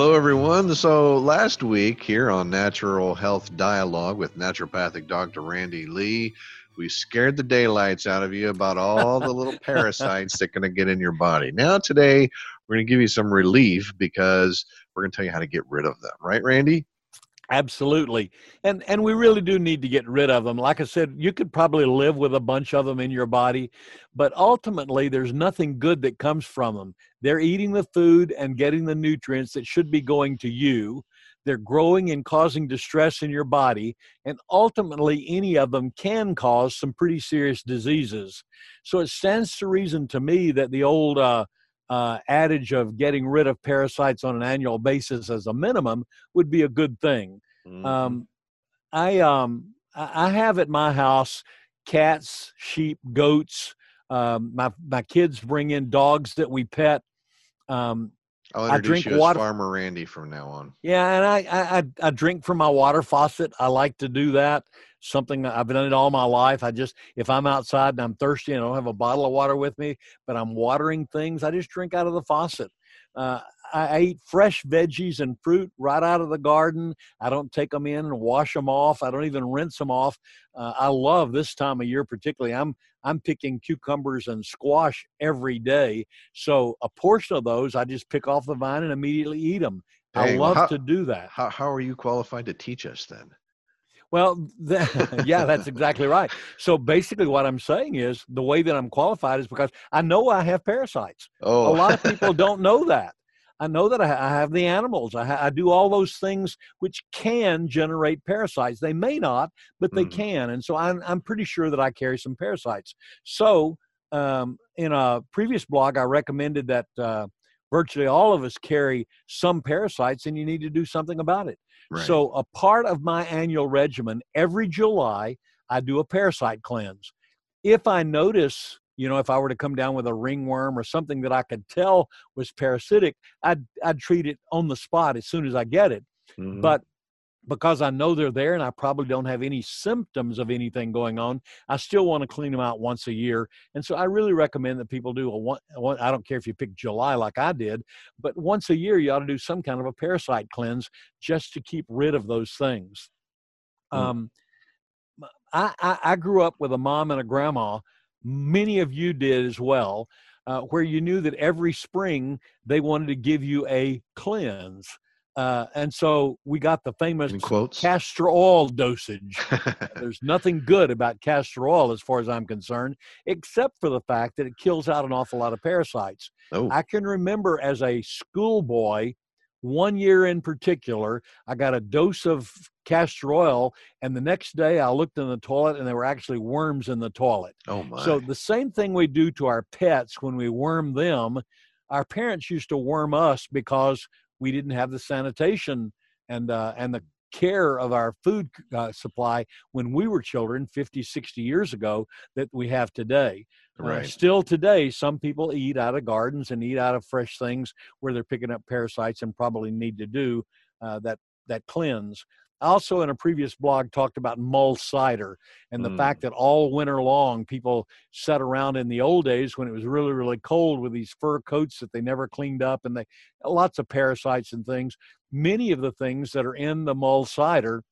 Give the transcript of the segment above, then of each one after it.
Hello, everyone. So, last week here on Natural Health Dialogue with naturopathic Dr. Randy Lee, we scared the daylights out of you about all the little parasites that are going to get in your body. Now, today, we're going to give you some relief because we're going to tell you how to get rid of them. Right, Randy? Absolutely. And and we really do need to get rid of them. Like I said, you could probably live with a bunch of them in your body, but ultimately there's nothing good that comes from them. They're eating the food and getting the nutrients that should be going to you. They're growing and causing distress in your body, and ultimately any of them can cause some pretty serious diseases. So it stands to reason to me that the old uh, uh, adage of getting rid of parasites on an annual basis as a minimum would be a good thing. Mm-hmm. Um, I um, I have at my house cats, sheep, goats. Um, my my kids bring in dogs that we pet. Um, I'll introduce I drink you as water. Farmer Randy from now on. Yeah, and I, I I drink from my water faucet. I like to do that something I've done it all my life. I just if I'm outside and I'm thirsty and I don't have a bottle of water with me, but I'm watering things, I just drink out of the faucet. Uh, I eat fresh veggies and fruit right out of the garden. I don't take them in and wash them off. I don't even rinse them off. Uh, I love this time of year particularly. I'm I'm picking cucumbers and squash every day. So a portion of those I just pick off the vine and immediately eat them. I love how, to do that. How, how are you qualified to teach us then? Well, the, yeah, that's exactly right. So basically, what I'm saying is the way that I'm qualified is because I know I have parasites. Oh. A lot of people don't know that. I know that I, have the animals. I, I, do all those things which can generate parasites. They may not, but they mm. can. And so I'm, I'm pretty sure that I carry some parasites. So um, in a previous blog, I recommended that uh, virtually all of us carry some parasites and you need to do something about it. Right. So, a part of my annual regimen, every July, I do a parasite cleanse. If I notice, you know, if I were to come down with a ringworm or something that I could tell was parasitic, I'd, I'd treat it on the spot as soon as I get it. Mm-hmm. But because I know they're there and I probably don't have any symptoms of anything going on, I still want to clean them out once a year. And so I really recommend that people do a one, one I don't care if you pick July like I did, but once a year you ought to do some kind of a parasite cleanse just to keep rid of those things. Mm. Um, I, I, I grew up with a mom and a grandma. Many of you did as well. Uh, where you knew that every spring they wanted to give you a cleanse. Uh, and so we got the famous castor oil dosage. There's nothing good about castor oil as far as I'm concerned, except for the fact that it kills out an awful lot of parasites. Oh. I can remember as a schoolboy, one year in particular, I got a dose of castor oil, and the next day I looked in the toilet and there were actually worms in the toilet. Oh my. So the same thing we do to our pets when we worm them, our parents used to worm us because we didn't have the sanitation and uh, and the care of our food uh, supply when we were children 50 60 years ago that we have today uh, right. Uh, still today some people eat out of gardens and eat out of fresh things where they're picking up parasites and probably need to do uh, that that cleanse also in a previous blog talked about mull cider and the mm. fact that all winter long people sat around in the old days when it was really really cold with these fur coats that they never cleaned up and they lots of parasites and things many of the things that are in the mull cider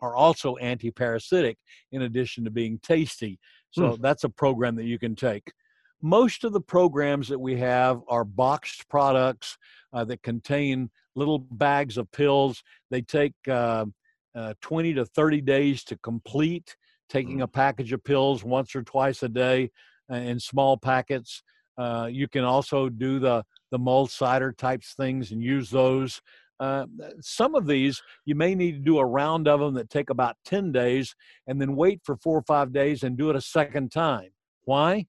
are also anti-parasitic in addition to being tasty so mm. that's a program that you can take most of the programs that we have are boxed products uh, that contain little bags of pills. They take uh, uh, 20 to 30 days to complete taking a package of pills once or twice a day uh, in small packets. Uh, you can also do the the mull cider types things and use those. Uh, some of these you may need to do a round of them that take about 10 days and then wait for four or five days and do it a second time. Why?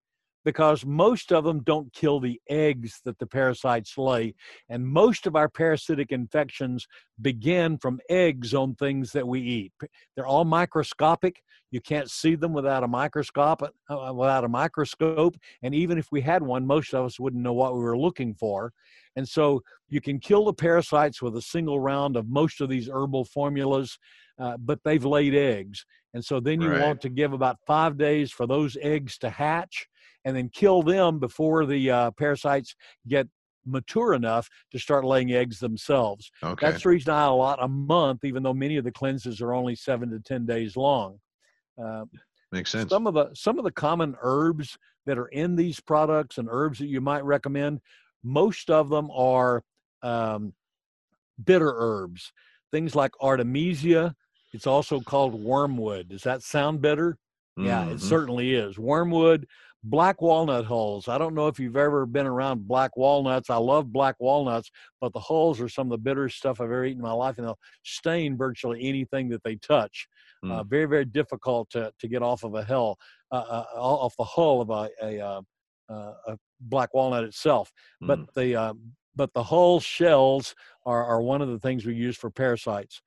Because most of them don't kill the eggs that the parasites lay. And most of our parasitic infections begin from eggs on things that we eat. They're all microscopic. You can't see them without a microscope, uh, without a microscope. And even if we had one, most of us wouldn't know what we were looking for. And so you can kill the parasites with a single round of most of these herbal formulas, uh, but they've laid eggs. And so then you right. want to give about five days for those eggs to hatch and then kill them before the uh, parasites get mature enough to start laying eggs themselves. Okay. That's the reason I allot a month, even though many of the cleanses are only seven to ten days long. Uh, Makes sense. Some of the some of the common herbs that are in these products and herbs that you might recommend, most of them are um, bitter herbs. Things like artemisia. It's also called wormwood. Does that sound bitter? Mm-hmm. Yeah, it certainly is. Wormwood, black walnut hulls. I don't know if you've ever been around black walnuts. I love black walnuts, but the hulls are some of the bitterest stuff I've ever eaten in my life, and they'll stain virtually anything that they touch. Mm. Uh, very, very difficult to, to get off of a hull, uh, uh, off the hull of a, a, uh, uh, a black walnut itself. Mm. But the uh, but the hull shells are, are one of the things we use for parasites.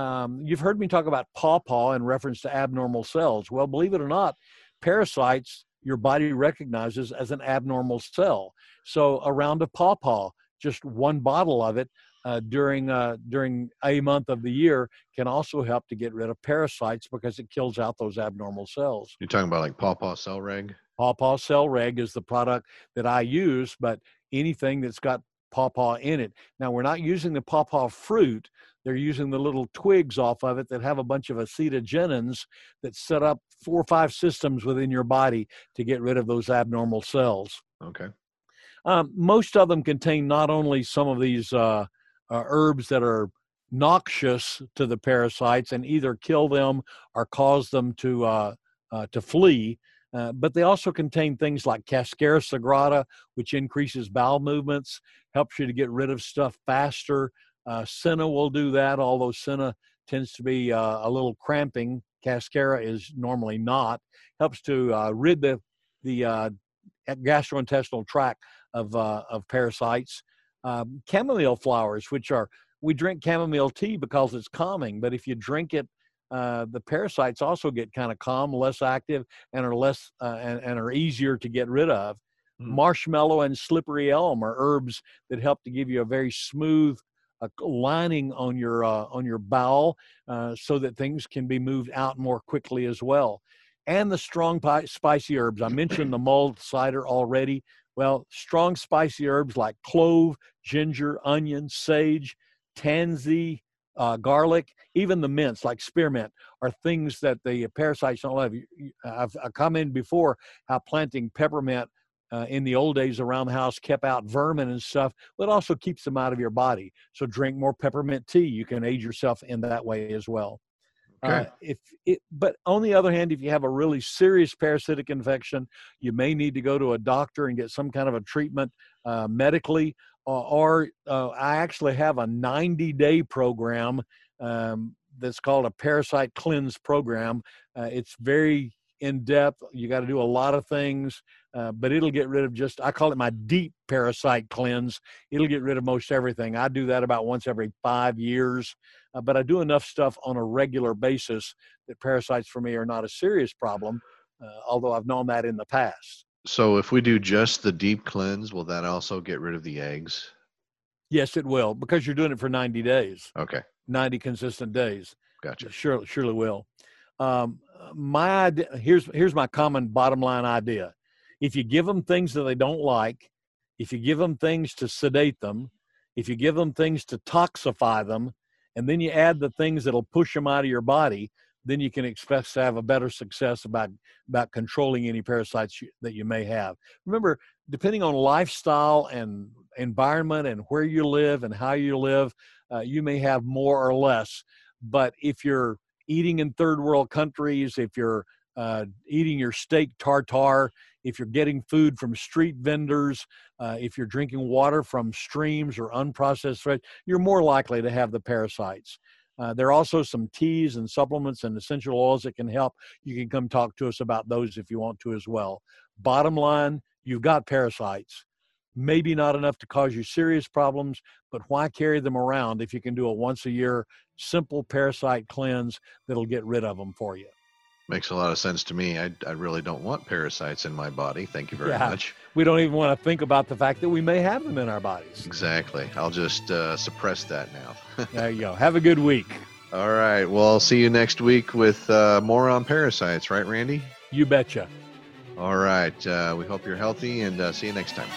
Um, you've heard me talk about pawpaw in reference to abnormal cells. Well, believe it or not, parasites your body recognizes as an abnormal cell. So a round of pawpaw, just one bottle of it uh, during uh, during a month of the year, can also help to get rid of parasites because it kills out those abnormal cells. You're talking about like pawpaw cell reg. Pawpaw cell reg is the product that I use, but anything that's got pawpaw in it. Now we're not using the pawpaw fruit they're using the little twigs off of it that have a bunch of acetogenins that set up four or five systems within your body to get rid of those abnormal cells. Okay. Um, most of them contain not only some of these uh, uh, herbs that are noxious to the parasites and either kill them or cause them to uh, uh to flee, uh, but they also contain things like Cascara sagrada, which increases bowel movements, helps you to get rid of stuff faster. Uh, Senna will do that, although Senna tends to be uh, a little cramping. Cascara is normally not. Helps to uh, rid the the uh, gastrointestinal tract of uh, of parasites. Um, chamomile flowers, which are we drink chamomile tea because it's calming, but if you drink it, uh, the parasites also get kind of calm, less active, and are less uh, and, and, are easier to get rid of. Mm. Marshmallow and slippery elm are herbs that help to give you a very smooth a lining on your uh, on your bowel uh, so that things can be moved out more quickly as well. And the strong pi- spicy herbs. I mentioned the mulled cider already. Well, strong spicy herbs like clove, ginger, onion, sage, tansy, uh, garlic, even the mints like spearmint are things that the parasites don't love. I've, I've commented before how planting peppermint uh, in the old days around the house kept out vermin and stuff, but also keeps them out of your body. So drink more peppermint tea. You can aid yourself in that way as well. Okay. Uh, if it, but on the other hand, if you have a really serious parasitic infection, you may need to go to a doctor and get some kind of a treatment uh, medically. Uh, or uh, I actually have a 90 day program um, that's called a parasite cleanse program. Uh, it's very in depth. You got to do a lot of things, uh, but it'll get rid of just, I call it my deep parasite cleanse. It'll get rid of most everything. I do that about once every five years, uh, but I do enough stuff on a regular basis that parasites for me are not a serious problem, uh, although I've known that in the past. So if we do just the deep cleanse, will that also get rid of the eggs? Yes, it will because you're doing it for 90 days. Okay. 90 consistent days. Gotcha. Surely, surely will. Um, my idea, here's here's my common bottom line idea. If you give them things that they don't like, if you give them things to sedate them, if you give them things to toxify them, and then you add the things that'll push them out of your body, then you can expect to have a better success about about controlling any parasites you, that you may have. Remember, depending on lifestyle and environment and where you live and how you live, uh, you may have more or less. But if you're eating in third world countries, if you're uh, eating your steak tartare, if you're getting food from street vendors, uh, if you're drinking water from streams or unprocessed fresh, you're more likely to have the parasites. Uh, there are also some teas and supplements and essential oils that can help. You can come talk to us about those if you want to as well. Bottom line, you've got parasites. Maybe not enough to cause you serious problems, but why carry them around if you can do a once a year simple parasite cleanse that'll get rid of them for you? Makes a lot of sense to me. I, I really don't want parasites in my body. Thank you very yeah, much. We don't even want to think about the fact that we may have them in our bodies. Exactly. I'll just uh, suppress that now. there you go. Have a good week. All right. Well, I'll see you next week with uh, more on parasites, right, Randy? You betcha. All right. Uh, we hope you're healthy and uh, see you next time.